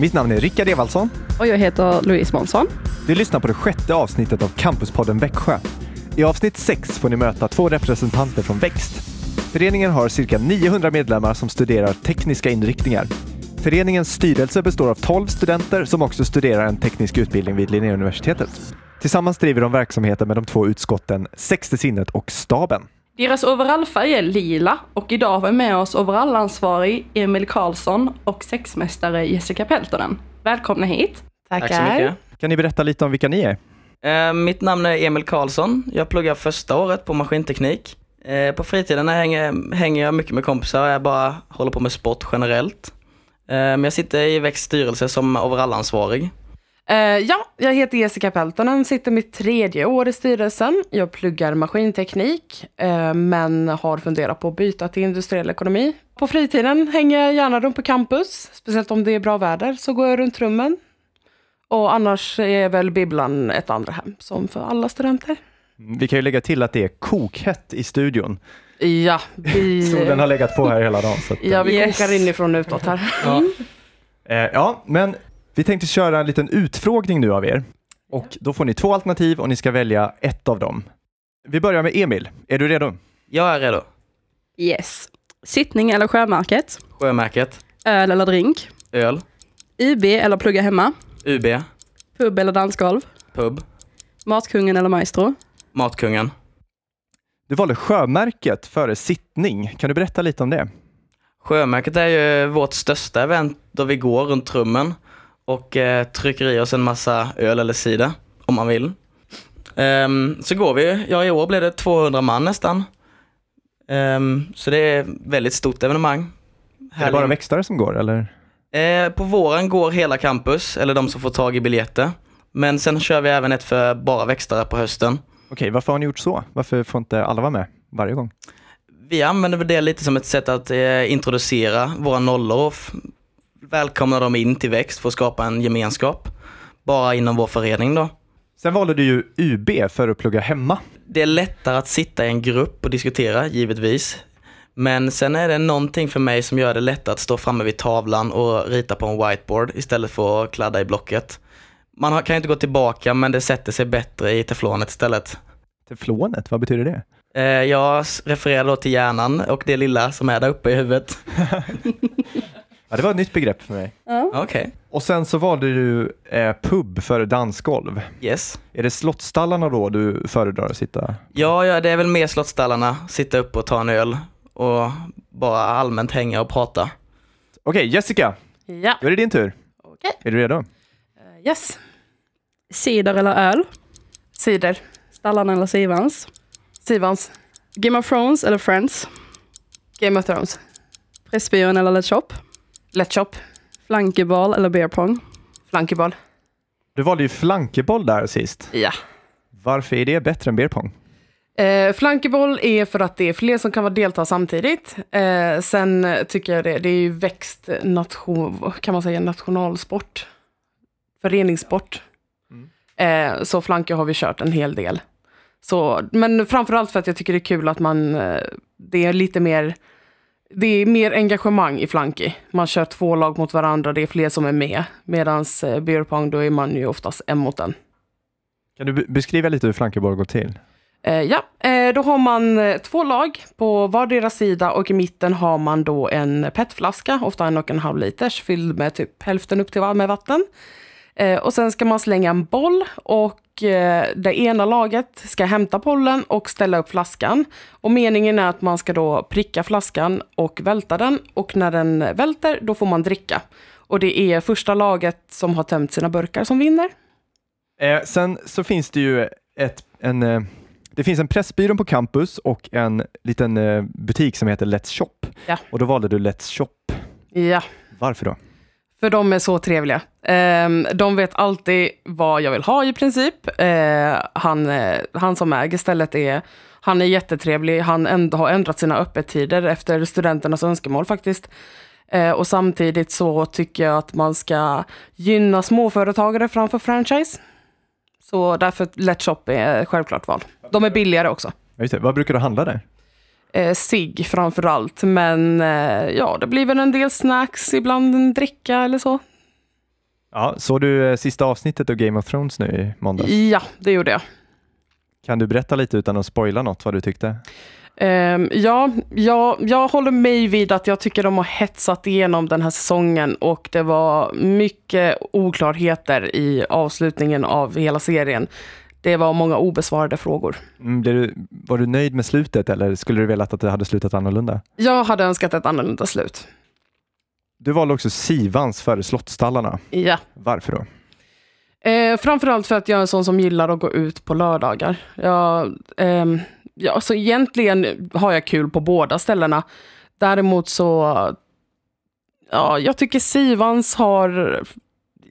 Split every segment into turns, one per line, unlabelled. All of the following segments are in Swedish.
Mitt namn är Rickard Evaldsson.
Och jag heter Louise Månsson.
Du lyssnar på det sjätte avsnittet av Campuspodden Växjö. I avsnitt 6 får ni möta två representanter från Växt. Föreningen har cirka 900 medlemmar som studerar tekniska inriktningar. Föreningens styrelse består av 12 studenter som också studerar en teknisk utbildning vid Linnéuniversitetet. Tillsammans driver de verksamheten med de två utskotten Sexte sinnet och Staben.
Deras overallfärg är lila och idag har vi med oss overallansvarig Emil Karlsson och sexmästare Jessica Peltonen. Välkomna hit!
Tackar. Tack så mycket.
Kan ni berätta lite om vilka ni är?
Eh, mitt namn är Emil Karlsson. Jag pluggar första året på maskinteknik. Eh, på fritiden hänger, hänger jag mycket med kompisar och jag bara håller på med sport generellt. Eh, men jag sitter i Växt styrelse som overallansvarig.
Uh, ja, jag heter Jessica Peltonen, sitter mitt tredje år i styrelsen. Jag pluggar maskinteknik, uh, men har funderat på att byta till industriell ekonomi. På fritiden hänger jag gärna runt på campus, speciellt om det är bra väder, så går jag runt rummen. Och annars är väl bibblan ett andra hem, som för alla studenter.
Vi kan ju lägga till att det är kokhett i studion.
Ja, vi...
Solen har legat på här hela dagen. Så att...
Ja, vi yes. kokar inifrån och utåt här.
Ja. Eh, ja, men vi tänkte köra en liten utfrågning nu av er och då får ni två alternativ och ni ska välja ett av dem. Vi börjar med Emil. Är du redo?
Jag är redo.
Yes. Sittning eller sjömärket?
Sjömärket.
Öl eller drink?
Öl.
UB eller plugga hemma?
UB.
Pub eller dansgolv?
Pub.
Matkungen eller maestro?
Matkungen.
Du valde sjömärket före sittning. Kan du berätta lite om det?
Sjömärket är ju vårt största event då vi går runt rummen och eh, trycker i oss en massa öl eller cider om man vill. Um, så går vi, ja i år blev det 200 man nästan. Um, så det är väldigt stort evenemang.
Är det bara växtare som går eller?
Eh, på våren går hela campus, eller de som får tag i biljetter. Men sen kör vi även ett för bara växtare på hösten.
Okej, varför har ni gjort så? Varför får inte alla vara med varje gång?
Vi använder det lite som ett sätt att eh, introducera våra nollor och välkomna dem in till växt för att skapa en gemenskap. Bara inom vår förening då.
Sen valde du ju UB för att plugga hemma.
Det är lättare att sitta i en grupp och diskutera, givetvis. Men sen är det någonting för mig som gör det lättare att stå framme vid tavlan och rita på en whiteboard istället för att kladda i blocket. Man kan inte gå tillbaka men det sätter sig bättre i teflonet istället.
Teflonet, vad betyder det?
Eh, jag refererar då till hjärnan och det lilla som är där uppe i huvudet.
Ja, det var ett nytt begrepp för mig.
Ja. Okay.
Och sen så valde du eh, pub för dansgolv.
Yes.
Är det slottstallarna då du föredrar att sitta?
Ja, ja, det är väl mer slottstallarna. Sitta upp och ta en öl och bara allmänt hänga och prata. Okej,
okay, Jessica.
Ja.
Då är det din tur.
Okay.
Är du redo? Uh,
yes.
Cider eller öl?
Cider.
Stallarna eller Sivans?
Sivans.
Game of Thrones eller Friends?
Game of Thrones.
Pressbyrån eller Let's Shop?
Let's Shop.
Flankeboll eller beer pong?
Flankeboll.
Du valde ju flankeboll där sist.
Ja.
Varför är det bättre än beer pong?
Eh, flankeboll är för att det är fler som kan delta samtidigt. Eh, sen tycker jag det, det är ju växt nation, kan man säga nationalsport. Föreningssport. Mm. Eh, så flanker har vi kört en hel del. Så, men framförallt för att jag tycker det är kul att man, eh, det är lite mer det är mer engagemang i flanky. Man kör två lag mot varandra, det är fler som är med. Medan eh, beer pong, då är man ju oftast en mot en.
Kan du beskriva lite hur flankerboll går till?
Eh, ja, eh, då har man eh, två lag på vardera sida och i mitten har man då en petflaska, ofta en och en halv liters, fylld med typ hälften upp till med vatten. Eh, och sen ska man slänga en boll och eh, det ena laget ska hämta bollen och ställa upp flaskan. Och meningen är att man ska då pricka flaskan och välta den och när den välter då får man dricka. Och det är första laget som har tömt sina burkar som vinner.
Eh, sen så finns det ju ett, en, eh, det finns en Pressbyrån på campus och en liten eh, butik som heter Let's Shop.
Ja.
Och då valde du Let's Shop.
Ja.
Varför då?
För de är så trevliga. Ehm, de vet alltid vad jag vill ha i princip. Ehm, han, eh, han som äger stället är, han är jättetrevlig. Han änd har ändrat sina öppettider efter studenternas önskemål faktiskt. Ehm, och samtidigt så tycker jag att man ska gynna småföretagare framför franchise. Så därför Let's Shop är självklart val. De är billigare också.
Just det. Vad brukar du handla där?
Eh, sig framför allt. Men eh, ja, det blir väl en del snacks, ibland en dricka eller så.
Ja, såg du eh, sista avsnittet av Game of Thrones nu i måndags?
Ja, det gjorde jag.
Kan du berätta lite utan att spoila något vad du tyckte?
Ehm, ja, ja, jag håller mig vid att jag tycker de har hetsat igenom den här säsongen och det var mycket oklarheter i avslutningen av hela serien. Det var många obesvarade frågor.
Mm, blev du, var du nöjd med slutet eller skulle du velat att det hade slutat annorlunda?
Jag hade önskat ett annorlunda slut.
Du valde också Sivans före Slottsstallarna.
Ja.
Varför då?
Eh, framförallt för att jag är en sån som gillar att gå ut på lördagar. Jag, ehm, ja, så egentligen har jag kul på båda ställena. Däremot så, ja, jag tycker Sivans har,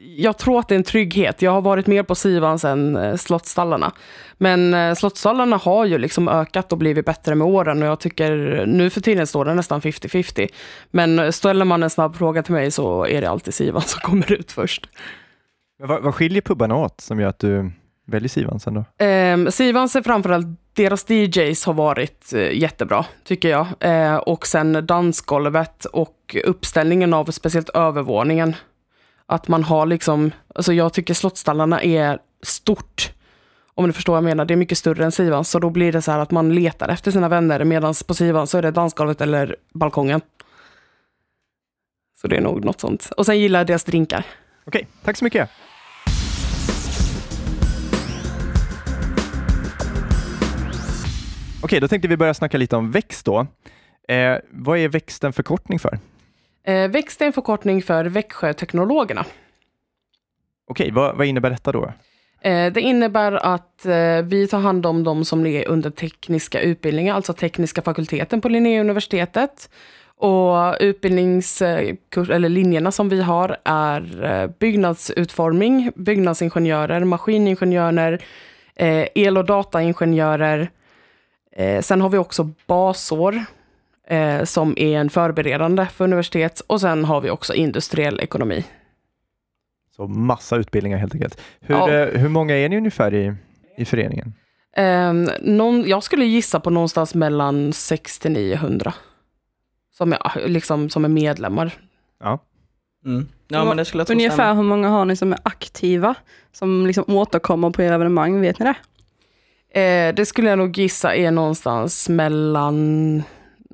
jag tror att det är en trygghet. Jag har varit mer på Sivans än eh, Slottsstallarna. Men eh, Slottsstallarna har ju liksom ökat och blivit bättre med åren och jag tycker nu för tiden står det nästan 50-50. Men ställer man en snabb fråga till mig så är det alltid Sivans som kommer ut först.
Vad, vad skiljer pubbarna åt som gör att du väljer Sivans ändå?
Eh, Sivans är framförallt, deras DJs har varit eh, jättebra, tycker jag. Eh, och sen dansgolvet och uppställningen av speciellt övervåningen. Att man har liksom, alltså jag tycker Slottsstallarna är stort. Om du förstår vad jag menar, det är mycket större än Sivan. Så då blir det så här att man letar efter sina vänner, medan på Sivan så är det dansgolvet eller balkongen. Så det är nog något sånt. Och sen gillar jag deras drinkar.
Okej, tack så mycket. Okej, då tänkte vi börja snacka lite om växt då. Eh, vad är växten förkortning för?
Eh, växt är en förkortning för Växjöteknologerna.
Okej, vad, vad innebär detta då?
Eh, Det innebär att eh, vi tar hand om de som är under tekniska utbildningar, alltså tekniska fakulteten på Linnéuniversitetet. Och utbildningskurs, eller linjerna som vi har är byggnadsutformning, byggnadsingenjörer, maskiningenjörer, el och dataingenjörer. Sen har vi också basår eh, som är en förberedande för universitet och sen har vi också industriell ekonomi.
Så massa utbildningar helt enkelt. Hur,
Ja.
eh, hur många är ni ungefär i, i föreningen?
Um, någon, jag skulle gissa på någonstans mellan 6 till 900. Som är, liksom, som är medlemmar.
Ja.
Mm. Ja men det skulle jag
Ungefär
stämmer.
hur många har ni som är aktiva, som liksom återkommer på era evenemang, vet ni det?
Eh, det skulle jag nog gissa är någonstans mellan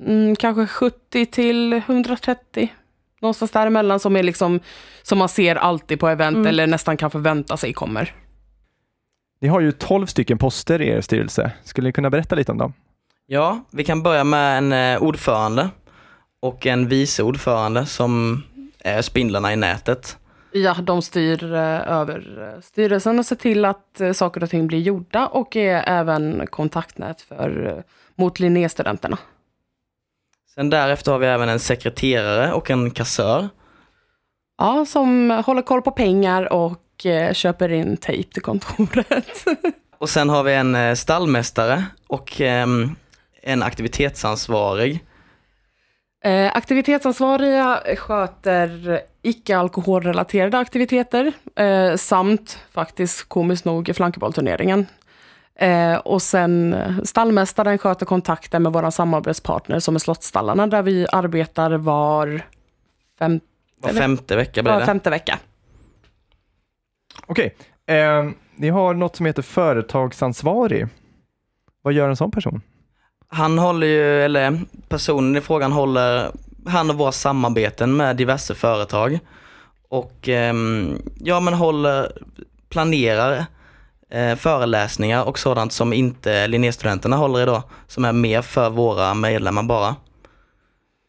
mm, kanske 70 till 130. Någonstans däremellan som är liksom som man ser alltid på event
Mm.
eller nästan kan förvänta sig kommer.
Ni har ju 12 stycken poster i er styrelse. Skulle ni kunna berätta lite om dem?
Ja, vi kan börja med en eh, ordförande och en vice ordförande som är spindlarna i nätet.
Ja, de styr eh, över eh, styrelsen och ser till att eh, saker och ting blir gjorda och är även kontaktnät för, eh, mot Linnéstudenterna.
Sen därefter har vi även en sekreterare och en kassör.
Ja, som håller koll på pengar och eh, köper in tejp till kontoret.
Och sen har vi en eh, stallmästare och ehm, en aktivitetsansvarig.
Eh, aktivitetsansvariga sköter icke-alkoholrelaterade aktiviteter eh, samt faktiskt komiskt nog flankebollturneringen. Eh, och sen eh, stallmästaren sköter kontakten med våra samarbetspartner som är Slottsstallarna där vi arbetar var, fem,
Var femte vecka blir
var
det.
femte vecka.
Okej, eh, ni har något som heter företagsansvarig. Vad gör en sån person?
Han håller ju, eller personen i frågan håller han och våra samarbeten med diverse företag. Och ehm, ja men håller, planerar eh, föreläsningar och sådant som inte Linnéstudenterna håller idag. Som är mer för våra medlemmar bara.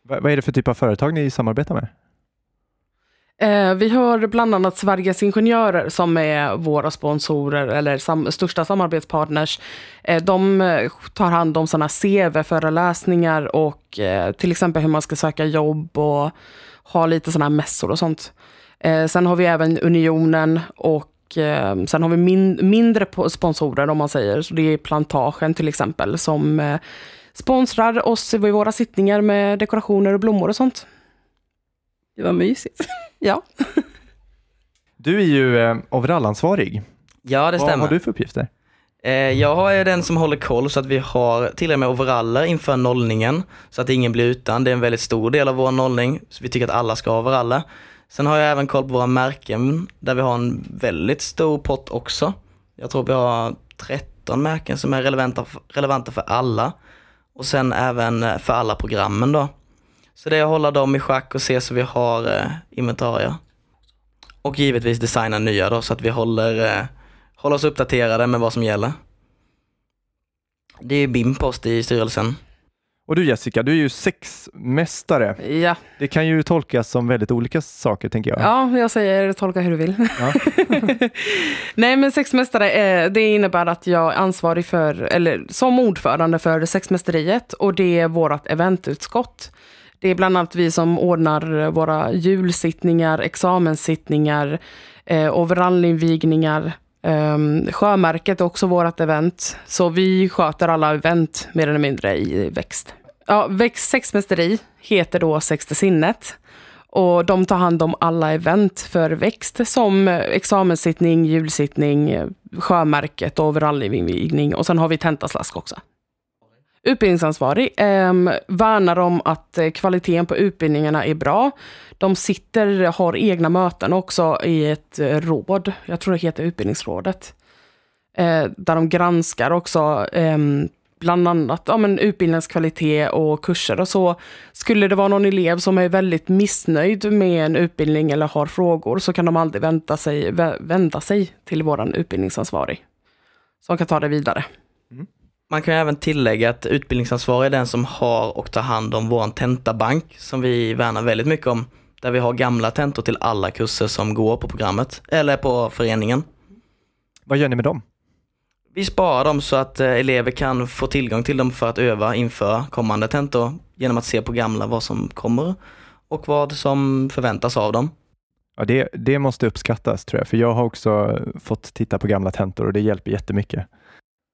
Va- vad är det för typ av företag ni samarbetar med?
Eh, vi har bland annat Sveriges Ingenjörer som är våra sponsorer eller sam- största samarbetspartners. Eh, de tar hand om sådana CV-föreläsningar och eh, till exempel hur man ska söka jobb och ha lite sådana mässor och sånt. Sen har vi även Unionen och sen har vi min- mindre po- sponsorer om man säger. Så det är Plantagen till exempel som eh, sponsrar oss vid våra sittningar med dekorationer och blommor och sånt.
Det var mysigt.
Ja.
Du är ju eh, overallansvarig.
Ja det
Vad
stämmer.
har du för uppgifter?
Eh, Jag är den som håller koll så att vi har till och med overaller inför nollningen så att ingen blir utan. Det är en väldigt stor del av vår nollning. Så vi tycker att alla ska ha overaller. Sen har jag även koll på våra märken där vi har en väldigt stor pott också. Jag tror vi har 13 märken som är relevanta, relevanta för alla. Och sen även eh, för alla programmen då. Så det är att hålla dem i schack och se så vi har eh, inventarier. Och givetvis designa nya då så att vi håller, eh, håller oss uppdaterade med vad som gäller. Det är BIM-post i styrelsen.
Och du Jessica, du är ju sexmästare.
Ja.
Det kan ju tolkas som väldigt olika saker tänker jag.
ja, jag säger tolka hur du vill.
Ja.
Nej, men sexmästare, eh, det innebär att jag är ansvarig för, eller som ordförande för sexmästeriet och det är vårt eventutskott. Det är bland annat vi som ordnar våra julsittningar, examenssittningar, eh, overallinvigningar. Um, sjömärket är också vårt event, så vi sköter alla event mer eller mindre i Växt. Ja, Växt sexmästeri heter då Sexte sinnet. Och de tar hand om alla event för växt som eh, examenssittning, julsittning, eh, sjömärket och overallinvigning. Och sen har vi tentaslask också. Utbildningsansvarig eh, värnar om att eh, kvaliteten på utbildningarna är bra. De sitter, har egna möten också i ett eh, råd, jag tror det heter Utbildningsrådet. Eh, där de granskar också eh, bland annat ja, men utbildningens kvalitet och kurser och så. Skulle det vara någon elev som är väldigt missnöjd med en utbildning eller har frågor så kan de aldrig vända sig, vända sig till vår utbildningsansvarig. Som kan ta det vidare. Mm.
Man kan ju även tillägga att utbildningsansvarig är den som har och tar hand om vår tentabank som vi värnar väldigt mycket om. Där vi har gamla tentor till alla kurser som går på programmet eller på föreningen.
Vad gör ni med dem?
Vi sparar dem så att eh, elever kan få tillgång till dem för att öva inför kommande tentor genom att se på gamla vad som kommer och vad som förväntas av dem.
Ja, det, det måste uppskattas tror jag, för jag har också fått titta på gamla tentor och det hjälper jättemycket.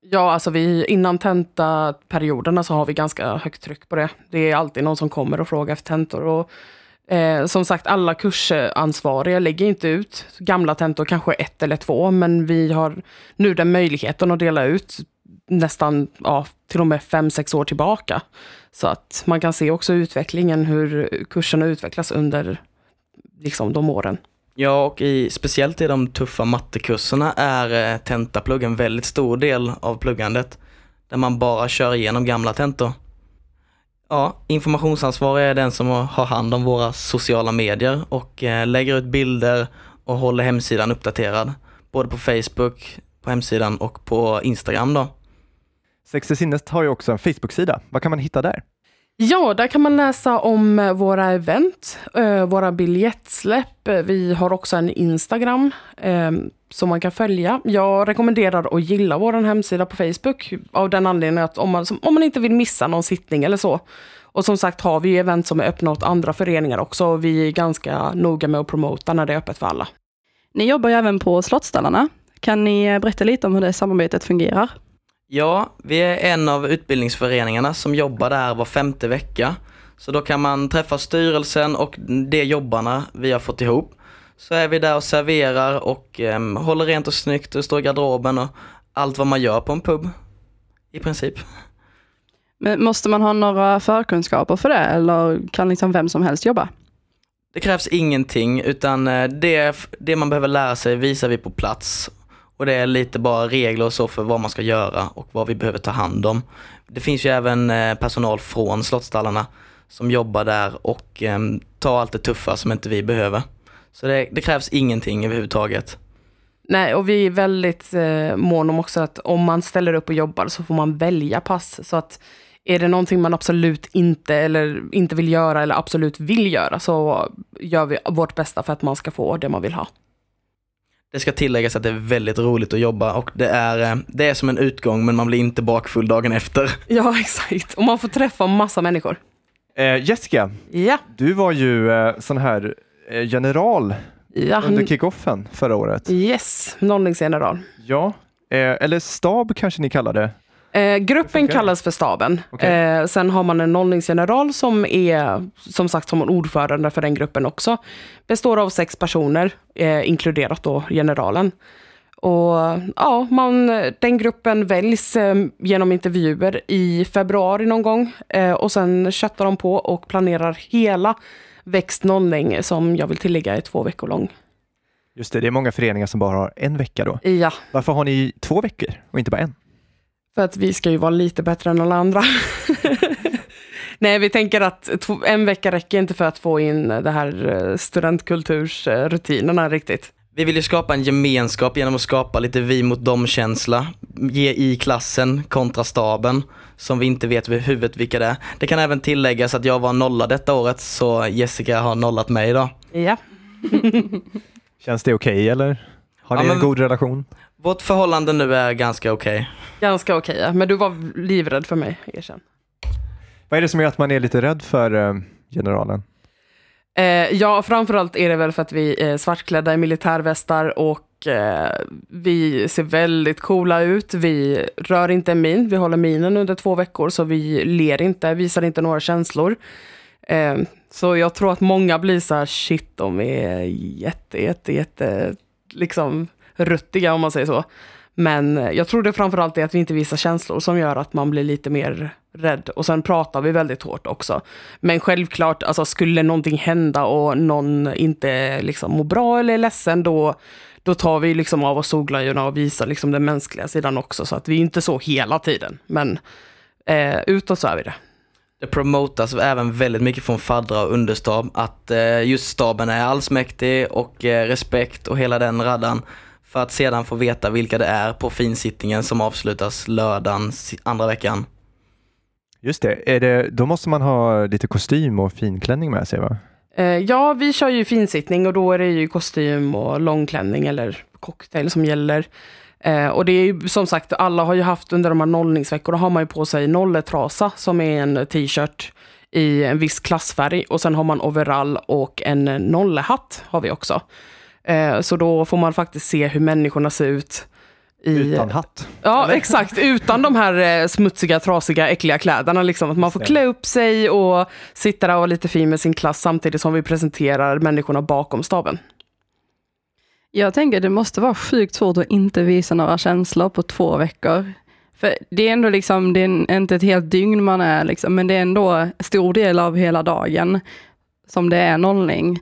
Ja, alltså vi, innan tentaperioderna så har vi ganska högt tryck på det. Det är alltid någon som kommer och frågar efter tentor. Och, eh, som sagt, alla kursansvariga lägger inte ut gamla tentor, kanske ett eller två, men vi har nu den möjligheten att dela ut nästan ja, till och med fem, sex år tillbaka. Så att man kan se också utvecklingen, hur kurserna utvecklas under liksom, de åren.
Ja, och i, speciellt i de tuffa mattekurserna är eh, tentaplugg en väldigt stor del av pluggandet. Där man bara kör igenom gamla tentor. Ja, informationsansvarig är den som har hand om våra sociala medier och eh, lägger ut bilder och håller hemsidan uppdaterad. Både på Facebook, på hemsidan och på Instagram då.
Sexte sinnet har ju också en Facebook-sida. Vad kan man hitta där?
Ja, där kan man läsa om eh, våra event, eh, våra biljettsläpp. Eh, vi har också en Instagram eh, som man kan följa. Jag rekommenderar att gilla vår hemsida på Facebook av den anledningen att om man, om man inte vill missa någon sittning eller så. Och som sagt har vi event som är öppna åt andra föreningar också. och Vi är ganska noga med att promota när det är öppet för alla.
Ni jobbar ju även på Slottsstallarna. Kan ni berätta lite om hur det samarbetet fungerar?
Ja, vi är en av utbildningsföreningarna som jobbar där var femte vecka. Så då kan man träffa styrelsen och de jobbarna vi har fått ihop. Så är vi där och serverar och em, håller rent och snyggt och står i garderoben och allt vad man gör på en pub. I princip.
Men måste man ha några förkunskaper för det eller kan liksom vem som helst jobba?
Det krävs ingenting utan eh, det, det man behöver lära sig visar vi på plats. Och det är lite bara regler och så för vad man ska göra och vad vi behöver ta hand om. Det finns ju även eh, personal från Slottsstallarna som jobbar där och ehm, tar allt det tuffa som inte vi behöver. Så det, det krävs ingenting överhuvudtaget.
Nej, och vi är väldigt eh, mån om också att om man ställer upp och jobbar så får man välja pass. Så att är det någonting man absolut inte eller inte vill göra eller absolut vill göra så gör vi vårt bästa för att man ska få det man vill ha.
Det ska tilläggas att det är väldigt roligt att jobba och det är, eh, det är som en utgång men man blir inte bakfull dagen efter.
Ja, exakt. Och man får träffa massa människor.
Eh, Jessica,
Ja,
du var ju eh, sån här eh, general
ja.
under kickoffen förra året.
Yes, nollningsgeneral.
Ja, eh, eller stab kanske ni kallar det.
Eh, gruppen kallas för staben.
Okej.
Eh, sen har man en nollningsgeneral som är som sagt som ordförande för den gruppen också. Består av sex personer, eh, inkluderat då generalen. Och ja, man, den gruppen väljs eh, genom intervjuer i februari någon gång. Eh, och sen köttar de på och planerar hela Växt nollning som jag vill tillägga är två veckor lång.
Just det, det är många föreningar som bara har en vecka då.
Ja,
Varför har ni två veckor och inte bara en?
För att vi ska ju vara lite bättre än alla andra. Nej, vi tänker att en vecka räcker inte för att få in det här eh, studentkultursrutinerna riktigt.
Vi vill ju skapa en gemenskap genom att skapa lite vi mot dem-känsla. Ge i klassen kontra staben, som vi inte vet över huvudet vilka det är. Det kan även tilläggas att jag var nolla detta året, så Jessica har nollat mig idag.
Ja.
Känns det okej eller? Har
Ja,
ni en
men-
god relation?
Vårt förhållande nu är ganska okej.
Ganska okej, ja. men du var livrädd för mig, erkänn.
Vad är det som gör att man är lite rädd för eh, generalen?
Eh, ja, framförallt är det väl för att vi är svartklädda i militärvästar och eh, vi ser väldigt coola ut. Vi rör inte en min, vi håller minen under två veckor så vi ler inte, visar inte några känslor. Eh, så jag tror att många blir så här, shit, de är jätte, jätte, jätte, liksom ruttiga om man säger så. Men jag tror det framförallt är att vi inte visar känslor som gör att man blir lite mer rädd. Och sen pratar vi väldigt hårt också. Men självklart, alltså, skulle någonting hända och någon inte liksom, mår bra eller är ledsen, då, då tar vi liksom av oss solglajjorna och visar liksom, den mänskliga sidan också. Så att vi är inte så hela tiden. Men eh, utåt så är vi det.
Det promotas även väldigt mycket från faddrar och understab att eh, just staben är allsmäktig och eh, respekt och hela den raddan. För att sedan få veta vilka det är på finsittningen som avslutas lördagen andra veckan.
Just det, är det, då måste man ha lite kostym och finklänning med sig va?
Eh, ja, vi kör ju finsittning och då är det ju kostym och långklänning eller cocktail som gäller. Eh, och det är ju som sagt, alla har ju haft under de här nollningsveckorna har man ju på sig nolletrasa som är en t-shirt i en viss klassfärg och sen har man overall och en nollehatt har vi också. Eh, så då får man faktiskt se hur människorna ser ut. I,
Utan hatt.
Ja, exakt. Utan de här eh, smutsiga, trasiga, äckliga kläderna. Liksom. Att man får klä upp sig och sitta där och vara lite fin med sin klass samtidigt som vi presenterar människorna bakom staben.
Jag tänker det måste vara sjukt svårt att inte visa några känslor på två veckor. För det är ändå liksom, det är inte ett helt dygn man är, liksom, men det är ändå en stor del av hela dagen som det är nollning.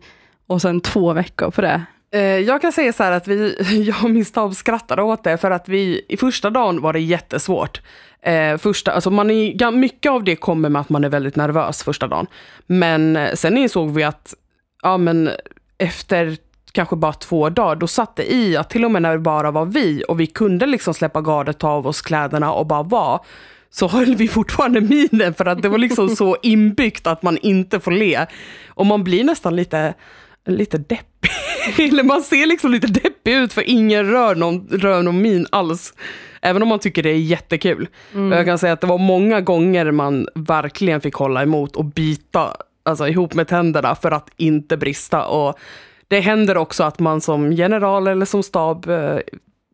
Och sen två veckor på det.
Eh, jag kan säga så här att vi, jag och min stab skrattade åt det för att vi, i första dagen var det jättesvårt. Eh, första, alltså man är, mycket av det kommer med att man är väldigt nervös första dagen. Men eh, sen insåg vi att ja, men efter kanske bara två dagar, då satt det i att till och med när det bara var vi och vi kunde liksom släppa gardet, ta av oss kläderna och bara vara, så höll vi fortfarande minen för att det var liksom så inbyggt att man inte får le. Och man blir nästan lite, lite deppig. Eller man ser liksom lite deppig ut för ingen rör någon, rör någon min alls. Även om man tycker det är jättekul. Och jag kan säga att det var många gånger man verkligen fick hålla emot och bita alltså, ihop med tänderna för att inte brista. Och det händer också att man som general eller som stab eh,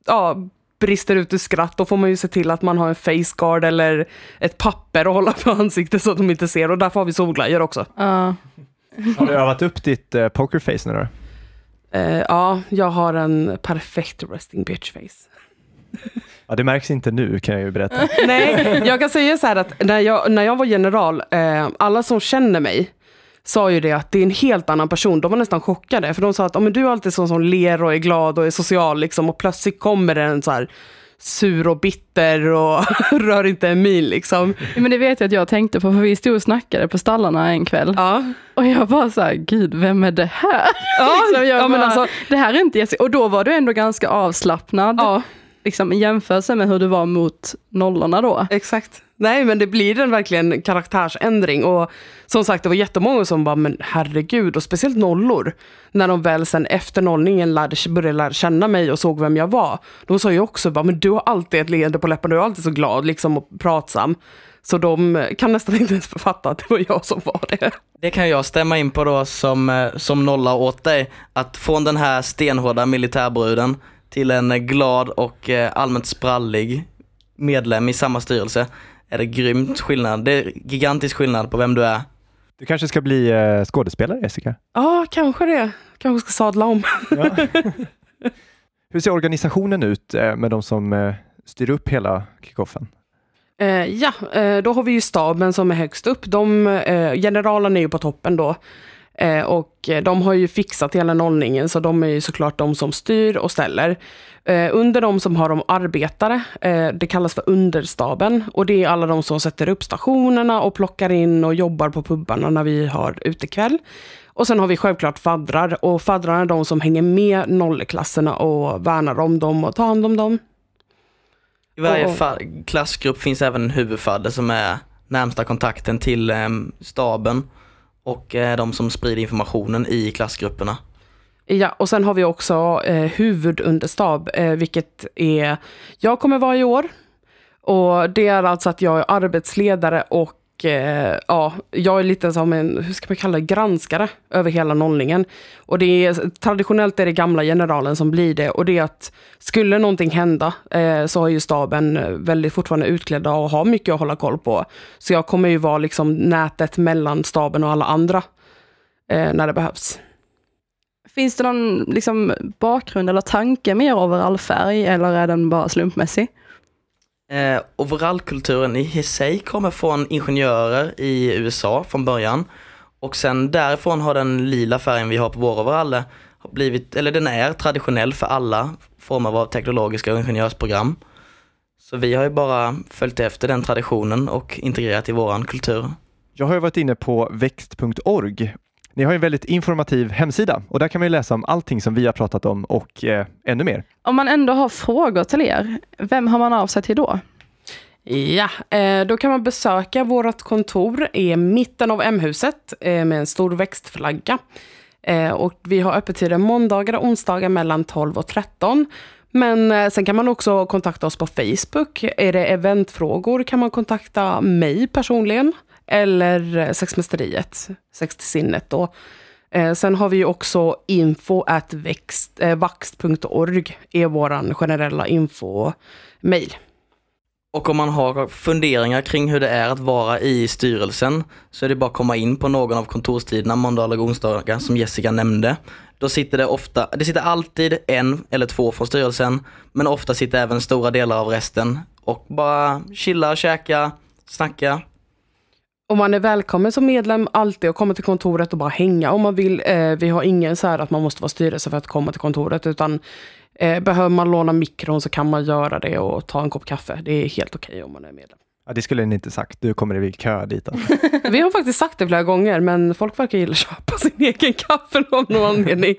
ja, brister ut i skratt. Då får man ju se till att man har en faceguard eller ett papper att hålla för ansiktet så att de inte ser. Och därför har vi solglajjor också.
Ja.
Har du övat upp ditt eh, pokerface nu då?
Eh, ja, jag har en perfekt resting bitch face.
Ja, det märks inte nu kan jag ju berätta.
Nej, jag kan säga så här att när jag, när jag var general, eh, alla som känner mig sa ju det att det är en helt annan person. De var nästan chockade, för de sa att oh, men du är alltid sån som ler och är glad och är social, liksom, och plötsligt kommer det en så här sur och bitter och rör inte en min. Liksom.
Men det vet jag att jag tänkte på, för vi stod och snackade på stallarna en kväll.
Ja.
Och jag bara så här, gud, vem är det här?
Ja,
liksom,
ja, men
bara,
alltså,
Det här är inte Jessica. Och då var du ändå ganska avslappnad,
ja,
liksom, i jämförelse med hur du var mot nollorna då.
exakt. Nej, men det blir en verkligen karaktärsändring. Och som sagt, det var jättemånga som bara, men herregud, och speciellt nollor. När de väl sen efter nollningen lärde, började lära känna mig och såg vem jag var. De sa ju också bara, men du har alltid ett leende på läpparna, du är alltid så glad liksom, och pratsam. Så de kan nästan inte ens författa att det var jag som var det.
Det kan jag stämma in på då som, eh, som nolla åt dig. Att från den här stenhårda militärbruden till en glad och eh, allmänt sprallig medlem i samma styrelse är det grymt skillnad. Det är gigantisk skillnad på vem du är.
Du kanske ska bli eh, skådespelare Jessica?
Ja, kanske det. Kanske ska sadla om.
Ja. Hur ser organisationen ut eh, med de som styr upp hela kickoffen?
Eh, ja, då har vi ju staben som är högst upp. De, eh, generalen är ju på toppen då. Eh, och de har ju fixat hela nollningen, så de är ju såklart de som styr och ställer. Eh, under de som har de arbetare, eh, det kallas för understaben. Och det är alla de som sätter upp stationerna och plockar in och jobbar på pubbarna när vi har utekväll. Och sen har vi självklart faddrar. Och faddrarna är de som hänger med nollklasserna och värnar om dem och tar hand om dem.
I varje klassgrupp finns även en huvudfadder som är närmsta kontakten till staben och eh, de som sprider informationen i klassgrupperna.
Ja, och sen har vi också eh, huvudunderstab, eh, vilket är, jag kommer vara i år. Och det är alltså att jag är arbetsledare och Eh, ja, jag är lite som en, hur ska man kalla det, granskare över hela nollningen. Och det är, traditionellt är det gamla generalen som blir det och det är att skulle någonting hända eh, så har ju staben eh, väldigt fortfarande utklädda och har mycket att hålla koll på. Så jag kommer ju vara liksom nätet mellan staben och alla andra eh, när det behövs.
Finns det någon liksom, bakgrund eller tanke med er overallfärg eller är den bara slumpmässig?
Eh, overallkulturen i sig kommer från ingenjörer i USA från början. Och sen därifrån har den lila färgen vi har på våra overaller blivit, eller den är traditionell för alla former av teknologiska och ingenjörsprogram. Så vi har ju bara följt efter den traditionen och integrerat i våran kultur.
Jag har ju varit inne på växt.org. Ni har ju en väldigt informativ hemsida och där kan man ju läsa om allting som vi har pratat om och eh, ännu mer.
Om man ändå har frågor till er, vem har man av sig till då?
Ja, eh, då kan man besöka vårt kontor i mitten av M-huset eh, med en stor växtflagga. Eh, och vi har öppettider måndagar och onsdagar mellan 12 och 13. Men sen kan man också kontakta oss på Facebook. Är det eventfrågor kan man kontakta mig personligen eller eh, sexmästeriet, sex till sinnet då. Eh, sen har vi ju också info at växt, eh, vaxt.org är våran generella info-mail.
Och om man har funderingar kring hur det är att vara i styrelsen så är det bara att komma in på någon av kontorstiderna måndagar och onsdagar som Jessica nämnde. Då sitter det ofta, det sitter alltid en eller två från styrelsen men ofta sitter även stora delar av resten och bara chilla, käka, snacka.
Och man är välkommen som medlem alltid att komma till kontoret och bara hänga om man vill. Eh, vi har ingen så här att man måste vara styrelse för att komma till kontoret, utan eh, behöver man låna mikron så kan man göra det och ta en kopp kaffe. Det är helt okej om man är medlem.
Ja, det skulle ni inte sagt. Du kommer i kö dit. Alltså.
Vi har faktiskt sagt det flera gånger, men folk verkar gilla att köpa sin egen kaffe av någon anledning.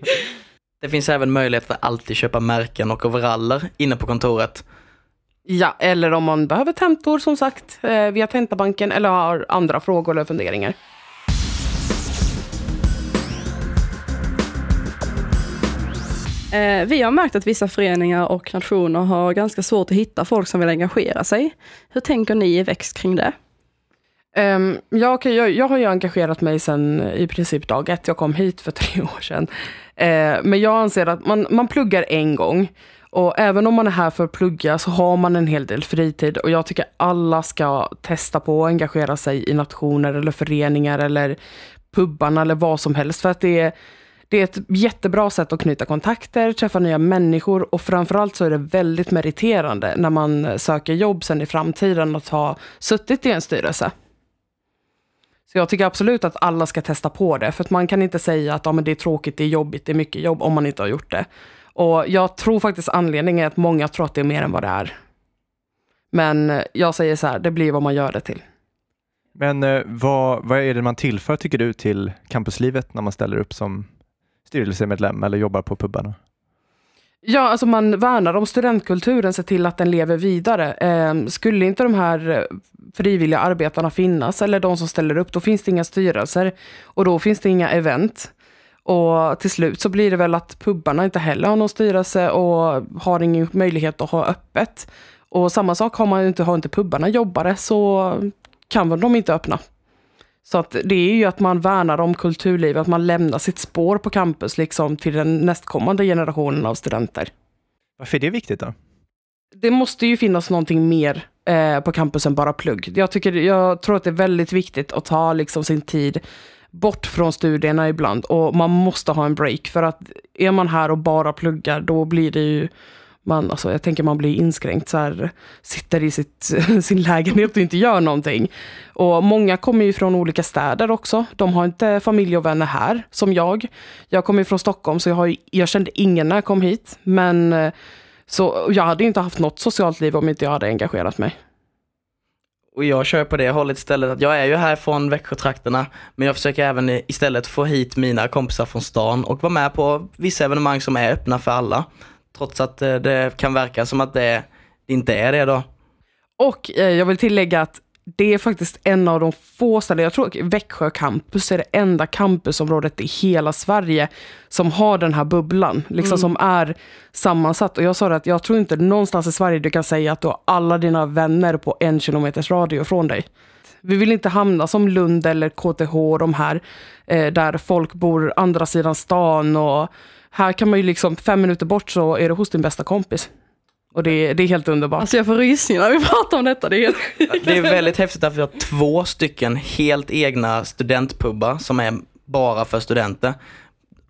Det finns även möjlighet att alltid köpa märken och overaller inne på kontoret.
Ja, eller om man behöver tentor som sagt eh, via Tentabanken eller har andra frågor eller funderingar.
Eh, vi har märkt att vissa föreningar och nationer har ganska svårt att hitta folk som vill engagera sig. Hur tänker ni i Växt kring det?
Um, jag, okej, jag, jag har ju engagerat mig sedan i princip dag ett. Jag kom hit för tre år sedan. Eh, men jag anser att man, man pluggar en gång. Och även om man är här för att plugga så har man en hel del fritid. Och jag tycker alla ska testa på att engagera sig i nationer eller föreningar eller pubbarna eller vad som helst. För att det är, det är ett jättebra sätt att knyta kontakter, träffa nya människor och framförallt så är det väldigt meriterande när man söker jobb sen i framtiden att ha suttit i en styrelse. Så jag tycker absolut att alla ska testa på det, för att man kan inte säga att ja, men det är tråkigt, det är jobbigt, det är mycket jobb om man inte har gjort det. Och jag tror faktiskt anledningen är att många tror att det är mer än vad det är. Men eh, jag säger så här, det blir vad man gör det till.
Men eh, vad, vad är det man tillför, tycker du, till campuslivet när man ställer upp som styrelsemedlem eller jobbar på pubbarna?
Ja, alltså man värnar om studentkulturen, ser till att den lever vidare. Eh, skulle inte de här eh, frivilliga arbetarna finnas, eller de som ställer upp, då finns det inga styrelser och då finns det inga event. Och till slut så blir det väl att pubbarna inte heller har någon styrelse och har ingen möjlighet att ha öppet. Och samma sak har man inte, har inte pubbarna jobbare så kan väl de inte öppna. Så att det är ju att man värnar om kulturlivet, att man lämnar sitt spår på campus liksom till den nästkommande generationen av studenter.
Varför är det viktigt då?
Det måste ju finnas någonting mer eh, på campus än bara plugg. Jag, tycker, jag tror att det är väldigt viktigt att ta liksom sin tid bort från studierna ibland och man måste ha en break för att är man här och bara pluggar då blir det ju man, alltså, jag tänker man blir inskränkt, så här, sitter i sitt, sin lägenhet och inte gör någonting. Och många kommer ju från olika städer också. De har inte familj och vänner här, som jag. Jag kommer från Stockholm, så jag, har, jag kände ingen när jag kom hit. Men eh, så jag hade inte haft något socialt liv om inte jag hade engagerat mig.
Och jag kör på det hållet istället att jag är ju här från Växjötrakterna men jag försöker även istället få hit mina kompisar från stan och vara med på vissa evenemang som är öppna för alla. Trots att eh, det kan verka som att det inte är det då.
Och eh, jag vill tillägga att det är faktiskt en av de få ställen, jag tror Växjö campus är det enda campusområdet i hela Sverige som har den här bubblan, liksom mm. som är sammansatt. Och jag sa det att jag tror inte någonstans i Sverige du kan säga att du har alla dina vänner på en kilometers radio från dig. Vi vill inte hamna som Lund eller KTH, de här, eh, där folk bor andra sidan stan och här kan man ju liksom, fem minuter bort så är du hos din bästa kompis. Och det, det är helt underbart.
Alltså jag får rysningar när vi pratar om detta, det är helt
Det är väldigt häftigt att vi har två stycken helt egna studentpubbar som är bara för studenter.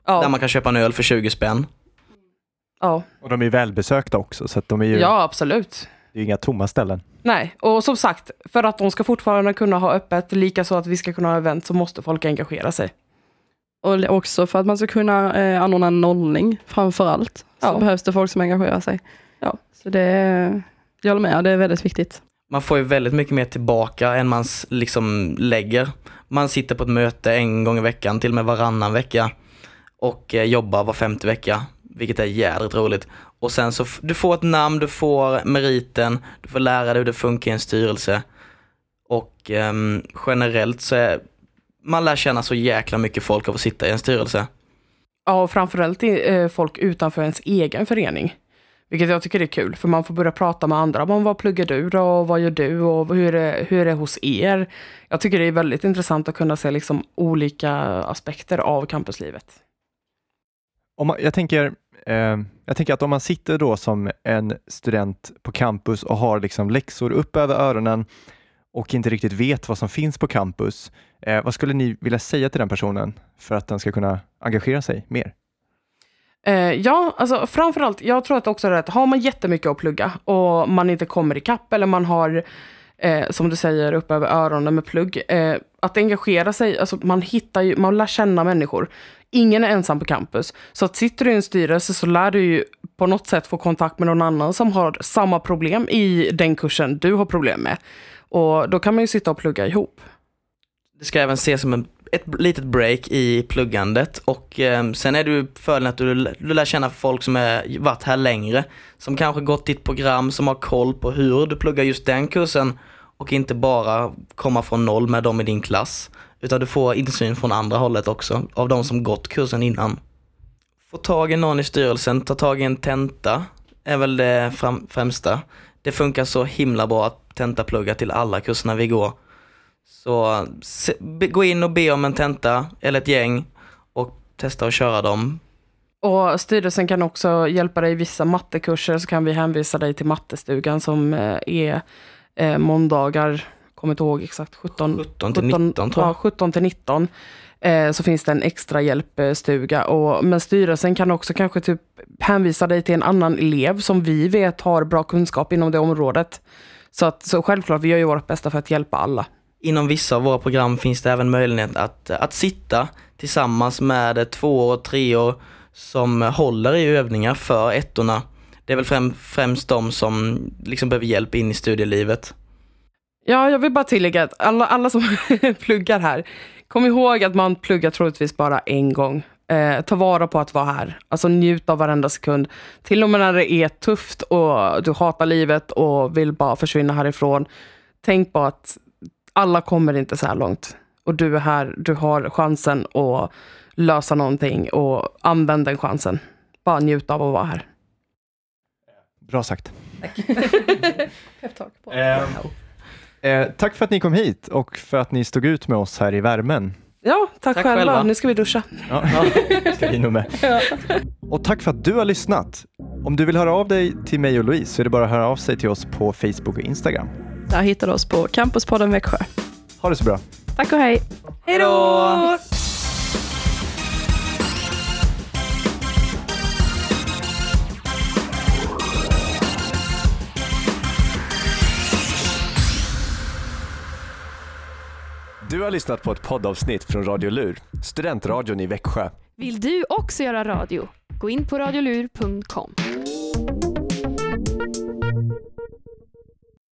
Ja. Där man kan köpa en öl för 20 spänn.
Ja.
Och de är välbesökta också, så att de är ju...
Ja, absolut.
Det är inga tomma ställen.
Nej, och som sagt, för att de ska fortfarande kunna ha öppet, lika så att vi ska kunna ha event, så måste folk engagera sig.
Och också för att man ska kunna eh, anordna nollning framför allt, så ja. behövs det folk som engagerar sig. Så det, jag håller med, det är väldigt viktigt.
Man får ju väldigt mycket mer tillbaka än man liksom lägger. Man sitter på ett möte en gång i veckan, till och med varannan vecka och eh, jobbar var femte vecka, vilket är jädrigt roligt. Och sen så, du får ett namn, du får meriten, du får lära dig hur det funkar i en styrelse. Och eh, generellt så är, man lär känna så jäkla mycket folk av att sitta i en styrelse.
Ja, och framförallt eh, folk utanför ens egen förening. Vilket jag tycker är kul, för man får börja prata med andra Men vad pluggar du då, och vad gör du och hur är, hur är det hos er? Jag tycker det är väldigt intressant att kunna se liksom olika aspekter av campuslivet.
Om man, jag, tänker, eh, jag tänker att om man sitter då som en student på campus och har liksom läxor upp över öronen och inte riktigt vet vad som finns på campus, eh, vad skulle ni vilja säga till den personen för att den ska kunna engagera sig mer?
Eh, ja, alltså framförallt, jag tror att också det att har man jättemycket att plugga och man inte kommer ikapp eller man har, eh, som du säger, upp över öronen med plugg. Eh, att engagera sig, alltså man hittar ju, man lär känna människor. Ingen är ensam på campus. Så att sitter du i en styrelse så lär du ju på något sätt få kontakt med någon annan som har samma problem i den kursen du har problem med. Och då kan man ju sitta och plugga ihop.
Det ska även ses som en ett litet break i pluggandet och eh, sen är du fördelen att du, du lär känna folk som är, varit här längre, som kanske gått ditt program, som har koll på hur du pluggar just den kursen och inte bara komma från noll med dem i din klass, utan du får insyn från andra hållet också, av de som gått kursen innan. Få tag i någon i styrelsen, ta tag i en tenta, är väl det främsta. Det funkar så himla bra att tentaplugga till alla kurserna vi går så se, be, gå in och be om en tenta eller ett gäng och testa att köra dem.
Och styrelsen kan också hjälpa dig i vissa mattekurser så kan vi hänvisa dig till mattestugan som eh, är eh, måndagar, kommer inte ihåg exakt, 17,
17 till 19 tror jag.
Ja, 17 till 19. Eh, så finns det en extra hjälpstuga. Och, men styrelsen kan också kanske typ hänvisa dig till en annan elev som vi vet har bra kunskap inom det området. Så, att, så självklart, vi gör ju vårt bästa för att hjälpa alla
inom vissa av våra program finns det även möjlighet att, att sitta tillsammans med två och tre år som håller i övningar för ettorna. Det är väl främ, främst de som liksom behöver hjälp in i studielivet.
Ja, jag vill bara tillägga att alla, alla som pluggar här, kom ihåg att man pluggar troligtvis bara en gång. Eh, ta vara på att vara här. Alltså njut av varenda sekund. Till och med när det är tufft och du hatar livet och vill bara försvinna härifrån. Tänk på att alla kommer inte så här långt. Och du är här, du har chansen att lösa någonting och använd den chansen. Bara njut av att vara här.
Bra sagt.
Tack. Peptalk.
Eh, eh, tack för att ni kom hit och för att ni stod ut med oss här i värmen.
Ja, tack, tack själva. själva. Nu ska vi duscha.
Ja, ska vi nog med. Ja. Och tack för att du har lyssnat. Om du vill höra av dig till mig och Louise så är det bara att höra av sig till oss på Facebook och Instagram.
Där hittar du oss på Campuspodden Växjö.
Ha det så bra.
Tack och hej.
Hej då!
Du har lyssnat på ett poddavsnitt från Radio Lur, studentradion i Växjö.
Vill du också göra radio? Gå in på radiolur.com.